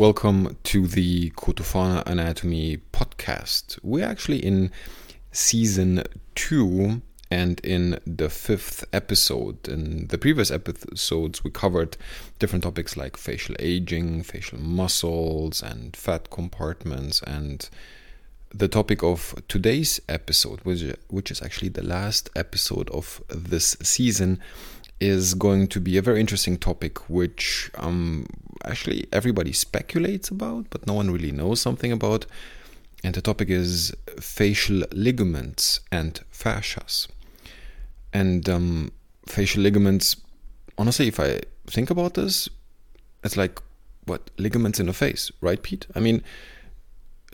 Welcome to the Cotofana Anatomy podcast. We're actually in season two and in the fifth episode. In the previous episodes, we covered different topics like facial aging, facial muscles, and fat compartments. And the topic of today's episode, which, which is actually the last episode of this season, is going to be a very interesting topic, which um, actually everybody speculates about, but no one really knows something about. And the topic is facial ligaments and fascias. And um, facial ligaments, honestly, if I think about this, it's like what ligaments in the face, right, Pete? I mean,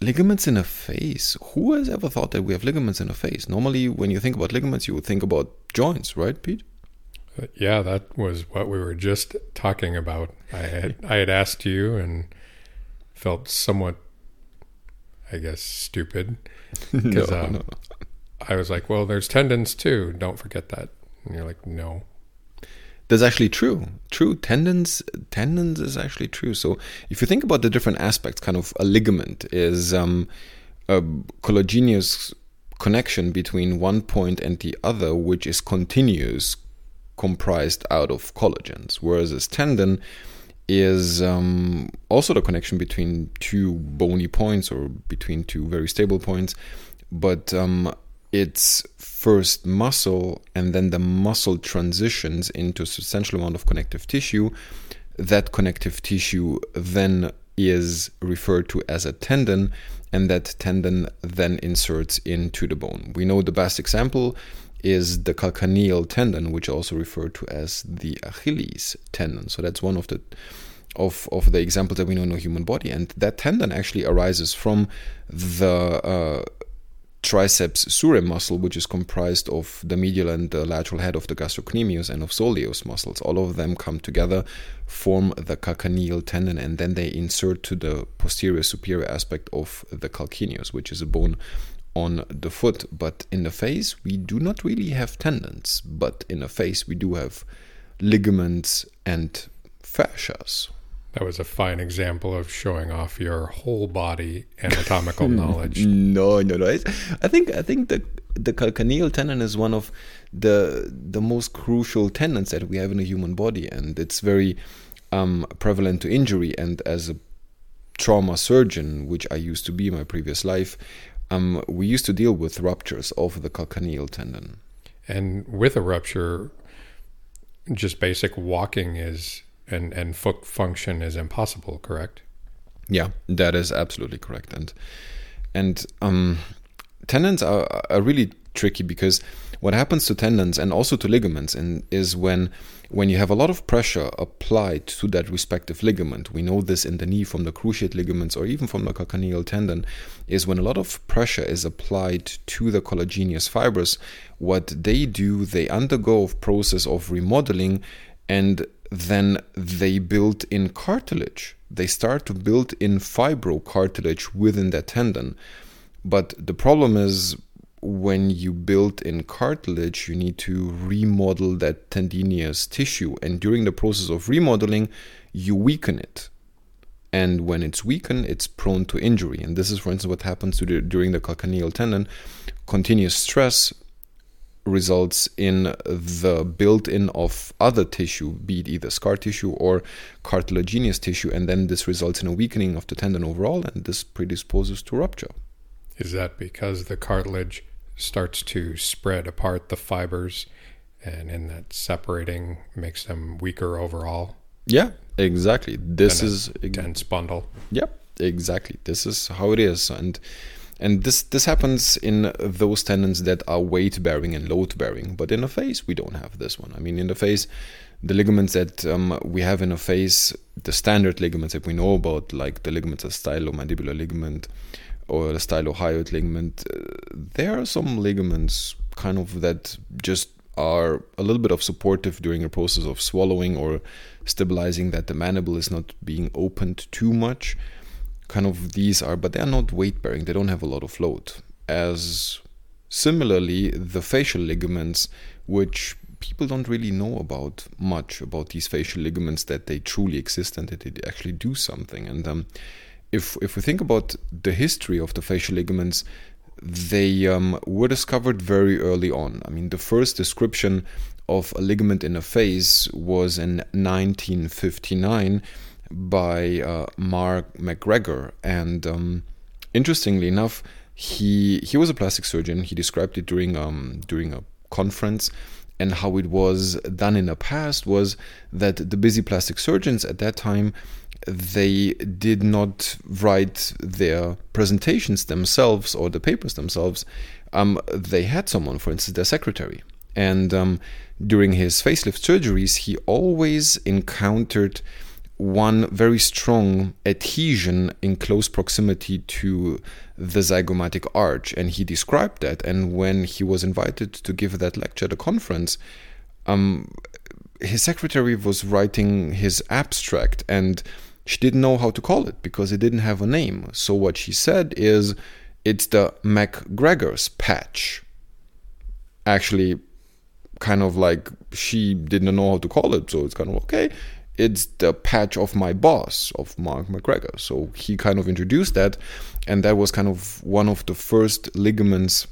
ligaments in a face. Who has ever thought that we have ligaments in a face? Normally, when you think about ligaments, you would think about joints, right, Pete? Yeah, that was what we were just talking about. I had I had asked you and felt somewhat, I guess, stupid because no, um, no. I was like, "Well, there's tendons too. Don't forget that." And you're like, "No." That's actually true. True tendons. Tendons is actually true. So if you think about the different aspects, kind of a ligament is um, a collagenous connection between one point and the other, which is continuous, comprised out of collagens, whereas a tendon is um, also the connection between two bony points or between two very stable points, but um, it's first muscle and then the muscle transitions into a substantial amount of connective tissue. That connective tissue then is referred to as a tendon, and that tendon then inserts into the bone. We know the best example is the calcaneal tendon, which also referred to as the Achilles tendon. So that's one of the of of the examples that we know in the human body, and that tendon actually arises from the uh, triceps surae muscle, which is comprised of the medial and the lateral head of the gastrocnemius and of soleus muscles. All of them come together, form the calcaneal tendon, and then they insert to the posterior superior aspect of the calcaneus, which is a bone on the foot. But in the face, we do not really have tendons, but in the face, we do have ligaments and fascias. That was a fine example of showing off your whole body anatomical knowledge. No, no, no. I think I think the the calcaneal tendon is one of the the most crucial tendons that we have in a human body, and it's very um, prevalent to injury. And as a trauma surgeon, which I used to be in my previous life, um, we used to deal with ruptures of the calcaneal tendon. And with a rupture, just basic walking is and and foot function is impossible. Correct? Yeah, that is absolutely correct. And and um, tendons are, are really tricky because what happens to tendons and also to ligaments and is when when you have a lot of pressure applied to that respective ligament we know this in the knee from the cruciate ligaments or even from the calcaneal tendon is when a lot of pressure is applied to the collagenous fibers what they do they undergo a process of remodeling and then they build in cartilage. They start to build in fibrocartilage within that tendon. But the problem is when you build in cartilage, you need to remodel that tendinous tissue. And during the process of remodeling, you weaken it. And when it's weakened, it's prone to injury. And this is, for instance, what happens the, during the calcaneal tendon. Continuous stress results in the build in of other tissue, be it either scar tissue or cartilaginous tissue. And then this results in a weakening of the tendon overall, and this predisposes to rupture. Is that because the cartilage starts to spread apart the fibers and in that separating makes them weaker overall? Yeah, exactly. This a is dense bundle. Yep, exactly. This is how it is, and and this this happens in those tendons that are weight bearing and load bearing. But in the face, we don't have this one. I mean, in the face, the ligaments that um, we have in the face, the standard ligaments that we know about, like the ligaments of stylomandibular ligament or the stylohyoid ligament, uh, there are some ligaments kind of that just are a little bit of supportive during a process of swallowing or stabilizing that the mandible is not being opened too much. Kind of these are, but they are not weight bearing. They don't have a lot of load. As similarly, the facial ligaments, which people don't really know about much about these facial ligaments that they truly exist and that they actually do something. And um, if if we think about the history of the facial ligaments, they um, were discovered very early on. I mean, the first description of a ligament in a face was in 1959 by uh, Mark McGregor, and um, interestingly enough, he he was a plastic surgeon. He described it during um, during a conference, and how it was done in the past was that the busy plastic surgeons at that time they did not write their presentations themselves or the papers themselves. Um, they had someone, for instance, their secretary. And um, during his facelift surgeries, he always encountered one very strong adhesion in close proximity to the zygomatic arch. And he described that. And when he was invited to give that lecture at a conference, um, his secretary was writing his abstract and she didn't know how to call it because it didn't have a name. So what she said is it's the McGregor's patch. Actually, kind of like she didn't know how to call it, so it's kind of okay. It's the patch of my boss, of Mark McGregor. So he kind of introduced that, and that was kind of one of the first ligaments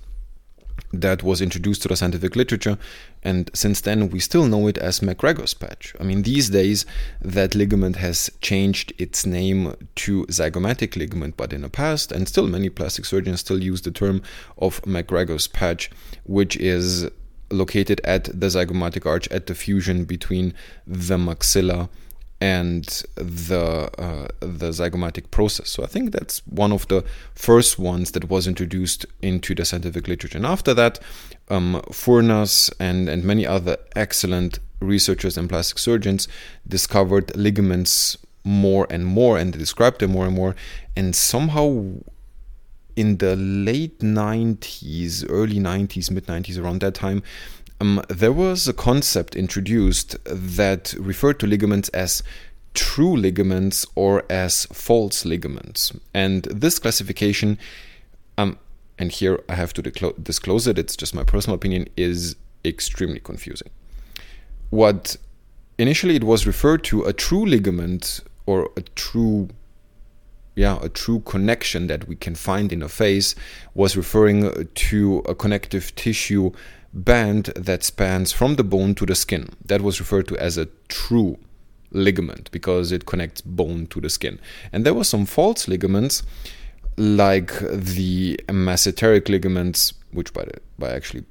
that was introduced to the scientific literature, and since then we still know it as McGregor's patch. I mean, these days that ligament has changed its name to zygomatic ligament, but in the past, and still many plastic surgeons still use the term of McGregor's patch, which is located at the zygomatic arch at the fusion between the maxilla and the uh, the zygomatic process. So I think that's one of the first ones that was introduced into the scientific literature. And after that, um, Furnas and and many other excellent researchers and plastic surgeons discovered ligaments more and more, and they described them more and more. And somehow, in the late 90s, early 90s, mid 90s, around that time, um, there was a concept introduced that referred to ligaments as true ligaments or as false ligaments. And this classification, um, and here I have to disclose it, it's just my personal opinion, is extremely confusing. What initially it was referred to a true ligament or a true yeah, a true connection that we can find in a face was referring to a connective tissue band that spans from the bone to the skin. That was referred to as a true ligament because it connects bone to the skin. And there were some false ligaments like the mesenteric ligaments, which by by actually,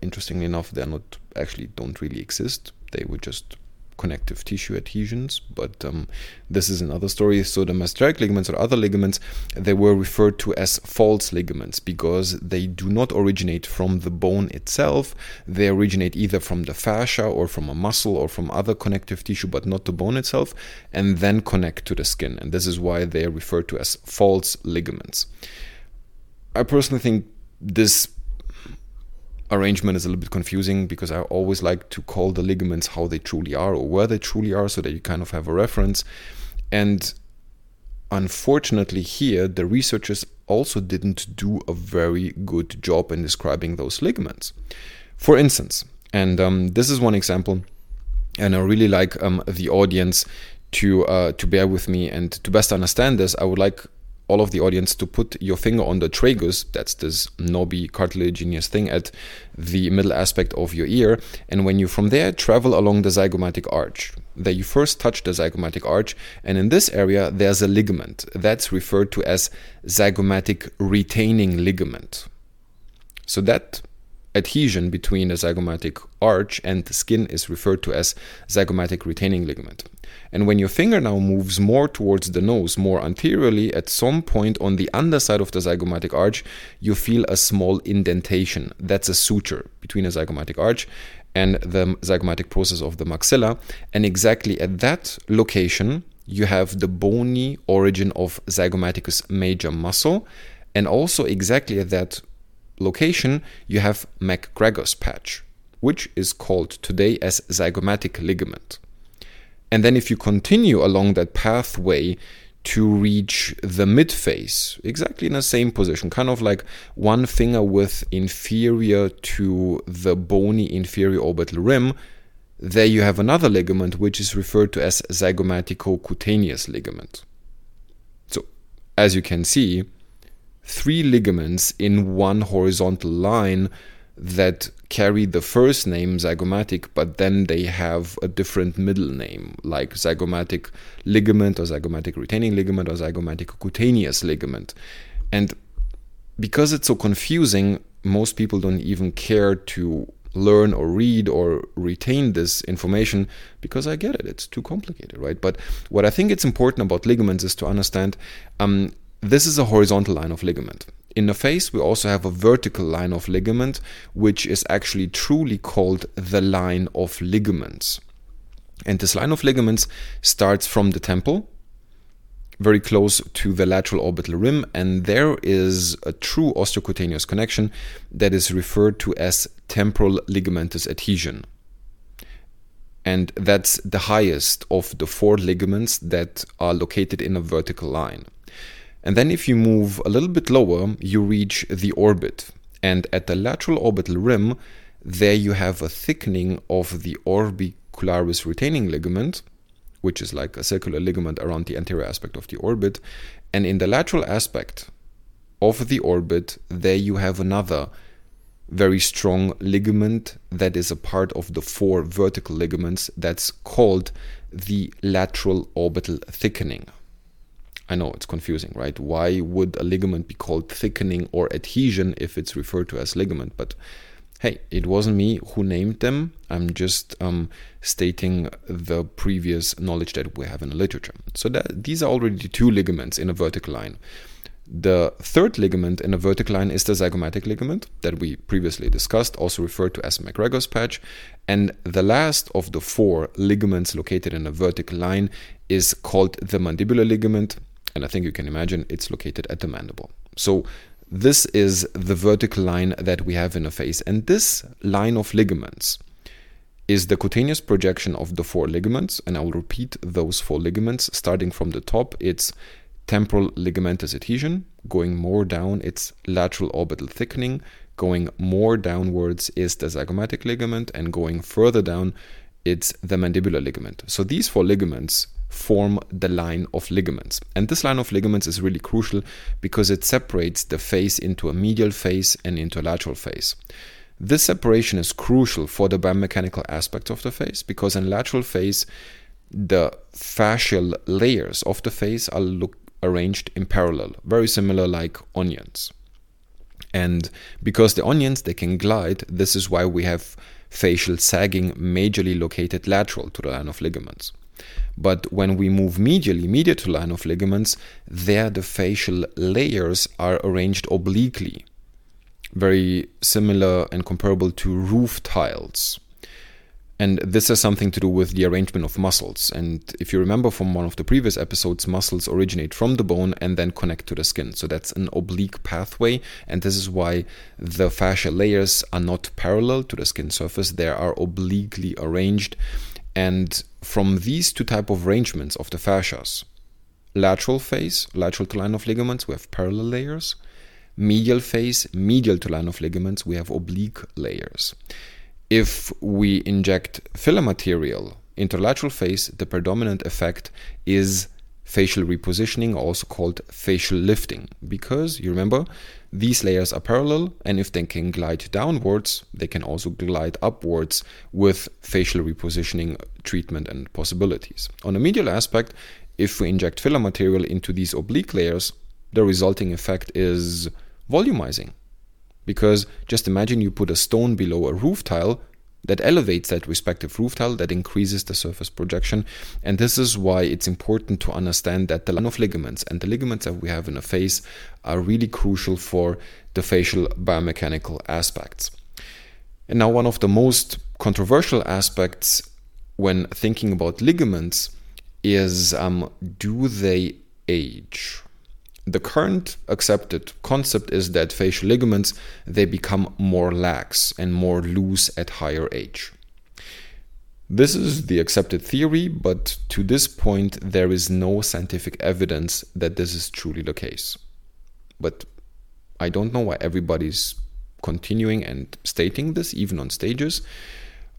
interestingly enough, they're not actually don't really exist. They were just connective tissue adhesions, but um, this is another story. So the mesenteric ligaments or other ligaments, they were referred to as false ligaments because they do not originate from the bone itself. They originate either from the fascia or from a muscle or from other connective tissue, but not the bone itself, and then connect to the skin. And this is why they are referred to as false ligaments. I personally think this arrangement is a little bit confusing because I always like to call the ligaments how they truly are or where they truly are so that you kind of have a reference. And unfortunately, here the researchers also didn't do a very good job in describing those ligaments. For instance, and um, this is one example, and I really like um, the audience to uh, to bear with me and to best understand this. I would like all of the audience to put your finger on the tragus, that's this knobby cartilaginous thing at the middle aspect of your ear, and when you from there travel along the zygomatic arch, that you first touch the zygomatic arch, and in this area there's a ligament that's referred to as zygomatic retaining ligament. So that adhesion between the zygomatic arch and the skin is referred to as zygomatic retaining ligament. And when your finger now moves more towards the nose, more anteriorly, at some point on the underside of the zygomatic arch, you feel a small indentation. That's a suture between the zygomatic arch and the zygomatic process of the maxilla. And exactly at that location, you have the bony origin of zygomaticus major muscle. And also, exactly at that location, you have McGregor's patch, which is called today as zygomatic ligament. And then if you continue along that pathway to reach the mid face, exactly in the same position, kind of like one finger width inferior to the bony inferior orbital rim. There you have another ligament which is referred to as zygomatico-cutaneous ligament. So, as you can see, three ligaments in one horizontal line that carry the first name zygomatic, but then they have a different middle name, like zygomatic ligament or zygomatic retaining ligament or zygomatic cutaneous ligament. And because it's so confusing, most people don't even care to learn or read or retain this information because I get it. It's too complicated, right? But what I think it's important about ligaments is to understand um, this is a horizontal line of ligament. In the face, we also have a vertical line of ligament, which is actually truly called the line of ligaments. And this line of ligaments starts from the temple, very close to the lateral orbital rim, and there is a true osteocutaneous connection that is referred to as temporal ligamentous adhesion. And that's the highest of the four ligaments that are located in a vertical line. And then if you move a little bit lower, you reach the orbit. And at the lateral orbital rim, there you have a thickening of the orbicularis retaining ligament, which is like a circular ligament around the anterior aspect of the orbit. And in the lateral aspect of the orbit, there you have another very strong ligament that is a part of the four vertical ligaments that's called the lateral orbital thickening. I know it's confusing, right? Why would a ligament be called thickening or adhesion if it's referred to as ligament? But hey, it wasn't me who named them. I'm just um, stating the previous knowledge that we have in the literature. So that these are already two ligaments in a vertical line. The third ligament in a vertical line is the zygomatic ligament that we previously discussed, also referred to as McGregor's patch. And the last of the four ligaments located in a vertical line is called the mandibular ligament and I think you can imagine it's located at the mandible. So this is the vertical line that we have in a face. And this line of ligaments is the cutaneous projection of the four ligaments. And I will repeat those four ligaments. Starting from the top, it's temporal ligamentous adhesion. Going more down, it's lateral orbital thickening. Going more downwards is the zygomatic ligament. And going further down, it's the mandibular ligament. So these four ligaments form the line of ligaments. And this line of ligaments is really crucial because it separates the face into a medial face and into a lateral face. This separation is crucial for the biomechanical aspect of the face because in lateral face, the fascial layers of the face are look, arranged in parallel, very similar like onions. And because the onions they can glide, this is why we have facial sagging majorly located lateral to the line of ligaments. But when we move medially, medial to line of ligaments, there the facial layers are arranged obliquely, very similar and comparable to roof tiles. And this has something to do with the arrangement of muscles. And if you remember from one of the previous episodes, muscles originate from the bone and then connect to the skin. So that's an oblique pathway. And this is why the fascia layers are not parallel to the skin surface, they are obliquely arranged. And from these two type of arrangements of the fascias, lateral face, lateral to line of ligaments, we have parallel layers. Medial face, medial to line of ligaments, we have oblique layers. If we inject filler material into lateral face, the predominant effect is facial repositioning, also called facial lifting, because you remember these layers are parallel, and if they can glide downwards, they can also glide upwards with facial repositioning treatment and possibilities. On the medial aspect, if we inject filler material into these oblique layers, the resulting effect is volumizing. Because just imagine you put a stone below a roof tile, that elevates that respective roof tile, that increases the surface projection. And this is why it's important to understand that the line of ligaments and the ligaments that we have in the face are really crucial for the facial biomechanical aspects. And now, one of the most controversial aspects when thinking about ligaments is um, do they age? The current accepted concept is that facial ligaments they become more lax and more loose at higher age This is the accepted theory, but to this point, there is no scientific evidence that this is truly the case. But I don't know why everybody's continuing and stating this, even on stages.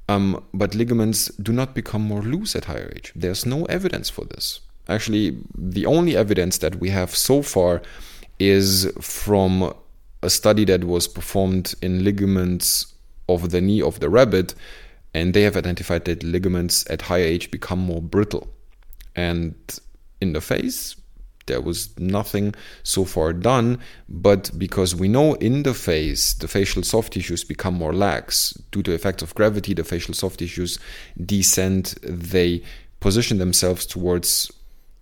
Um, but ligaments do not become more loose at higher age. There's no evidence for this. Actually, the only evidence that we have so far is from a study that was performed in ligaments of the knee of the rabbit, and they have identified that ligaments at higher age become more brittle. And in the face, there was nothing so far done, but because we know in the face the facial soft tissues become more lax due to effects of gravity, the facial soft tissues descend, they position themselves towards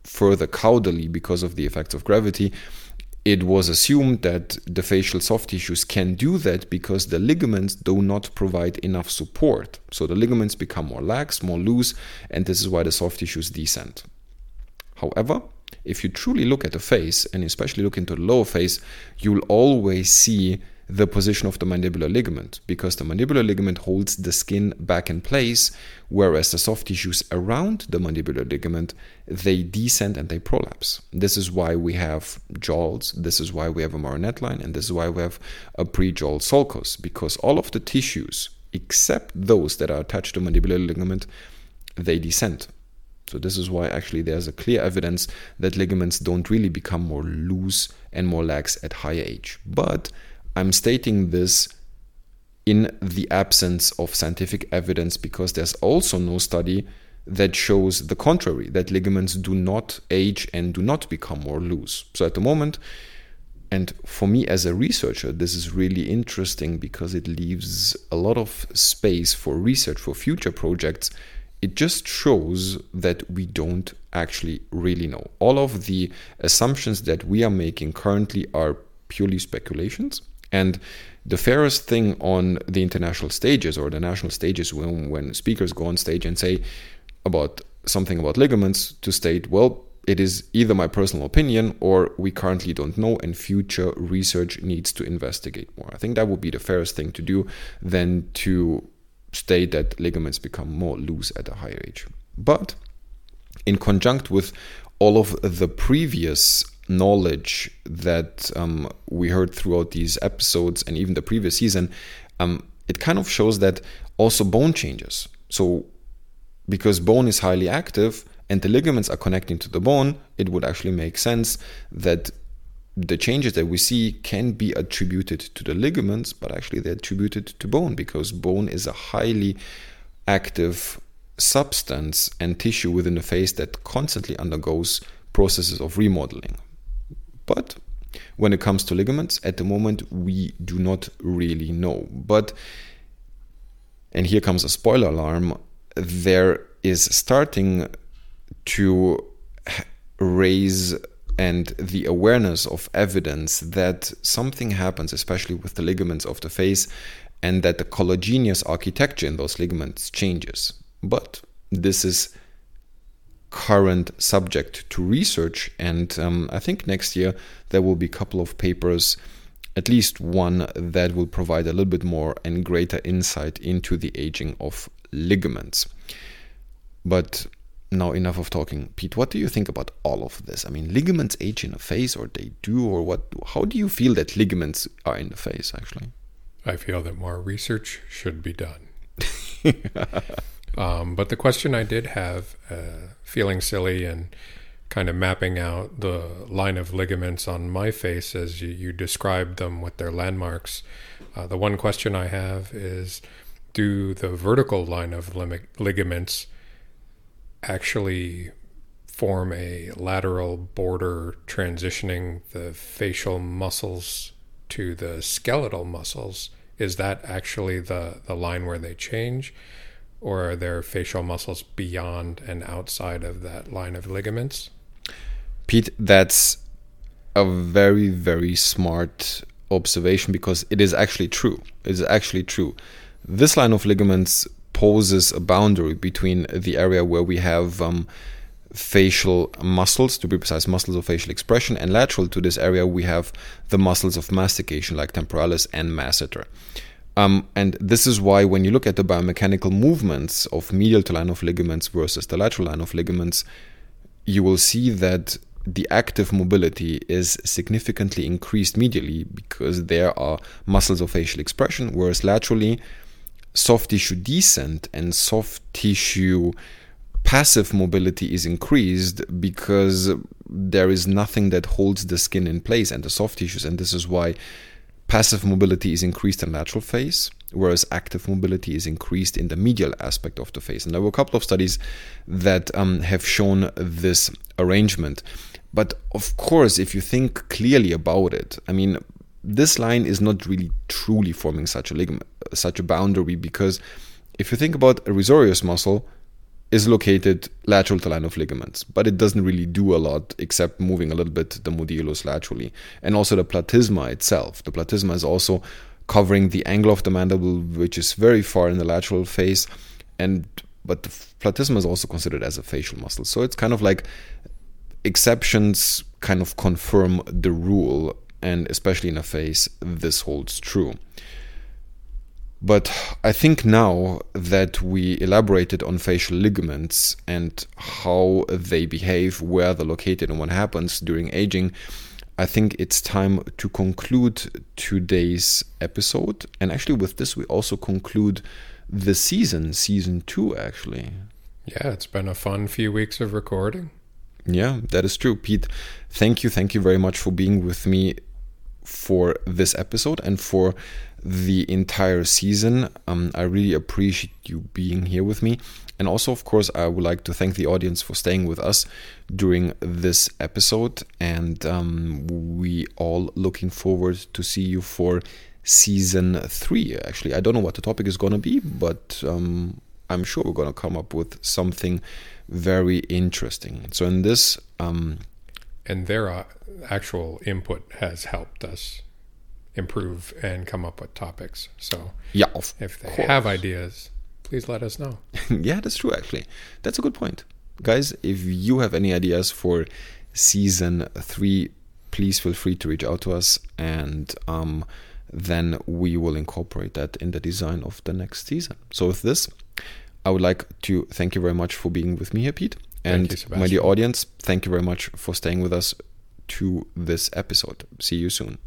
further caudally because of the effects of gravity. It was assumed that the facial soft tissues can do that because the ligaments do not provide enough support. So the ligaments become more lax, more loose, and this is why the soft tissues descend. However, if you truly look at the face, and especially look into the lower face, you'll always see the position of the mandibular ligament because the mandibular ligament holds the skin back in place whereas the soft tissues around the mandibular ligament they descend and they prolapse this is why we have jaws this is why we have a marionette line and this is why we have a pre-jowl sulcus because all of the tissues except those that are attached to mandibular ligament they descend so this is why actually there's a clear evidence that ligaments don't really become more loose and more lax at higher age. But I'm stating this in the absence of scientific evidence because there's also no study that shows the contrary that ligaments do not age and do not become more loose. So at the moment, and for me as a researcher, this is really interesting because it leaves a lot of space for research for future projects it just shows that we don't actually really know. All of the assumptions that we are making currently are purely speculations. And the fairest thing on the international stages or the national stages when, when speakers go on stage and say about something about ligaments to state, well, it is either my personal opinion or we currently don't know and future research needs to investigate more. I think that would be the fairest thing to do than to state that ligaments become more loose at a higher age. But in conjunct with all of the previous knowledge that um, we heard throughout these episodes and even the previous season, um, it kind of shows that also bone changes. So, because bone is highly active and the ligaments are connecting to the bone, it would actually make sense that the changes that we see can be attributed to the ligaments, but actually they're attributed to bone because bone is a highly active substance and tissue within the face that constantly undergoes processes of remodeling. But when it comes to ligaments, at the moment we do not really know. But, and here comes a spoiler alarm, there is starting to raise and the awareness of evidence that something happens, especially with the ligaments of the face, and that the collagenous architecture in those ligaments changes. But this is current subject to research, and um, I think next year there will be a couple of papers, at least one that will provide a little bit more and greater insight into the aging of ligaments. But now enough of talking. Pete what do you think about all of this? I mean ligaments age in the face or they do or what? How do you feel that ligaments are in the face actually? I feel that more research should be done um, but the question i did have uh, feeling silly and kind of mapping out the line of ligaments on my face as you, you described them with their landmarks uh, the one question i have is do the vertical line of ligaments actually form a lateral border transitioning the facial muscles to the skeletal muscles? Is that actually the the line where they change or are there facial muscles beyond and outside of that line of ligaments? Pete that's a very very smart observation because it is actually true. It is actually true. This line of ligaments poses a boundary between the area where we have um, facial muscles, to be precise, muscles of facial expression, and lateral to this area we have the muscles of mastication, like temporalis and masseter. Um, and this is why when you look at the biomechanical movements of medial to line of ligaments versus the lateral line of ligaments, you will see that the active mobility is significantly increased medially because there are muscles of facial expression, whereas laterally, soft tissue descent and soft tissue passive mobility is increased because there is nothing that holds the skin in place and the soft tissues, and this is why passive mobility is increased in lateral face, whereas active mobility is increased in the medial aspect of the face. And there were a couple of studies that um, have shown this arrangement. But of course, if you think clearly about it, I mean, this line is not really truly forming such a ligament, such a boundary because if you think about a risorius muscle, is located lateral to line of ligaments, but it doesn't really do a lot except moving a little bit the modiolus laterally. And also the platysma itself. The platysma is also covering the angle of the mandible, which is very far in the lateral face, and but the platysma is also considered as a facial muscle. So it's kind of like exceptions kind of confirm the rule, and especially in a face, this holds true. But I think now that we elaborated on facial ligaments and how they behave, where they're located, and what happens during aging, I think it's time to conclude today's episode. And actually, with this, we also conclude the season, season two, actually. Yeah, it's been a fun few weeks of recording. Yeah, that is true. Pete, thank you. Thank you very much for being with me for this episode and for the entire season. Um, I really appreciate you being here with me. And also, of course, I would like to thank the audience for staying with us during this episode. And um, we all looking forward to see you for season three. Actually, I don't know what the topic is going to be, but um, I'm sure we're going to come up with something very interesting. So, in this, um, and their uh, actual input has helped us improve and come up with topics. So yeah, if they course. have ideas, please let us know. yeah, that's true. Actually, that's a good point, guys. If you have any ideas for season three, please feel free to reach out to us, and um, then we will incorporate that in the design of the next season. So with this, I would like to thank you very much for being with me here, Pete. And you, my dear audience, thank you very much for staying with us to this episode. See you soon.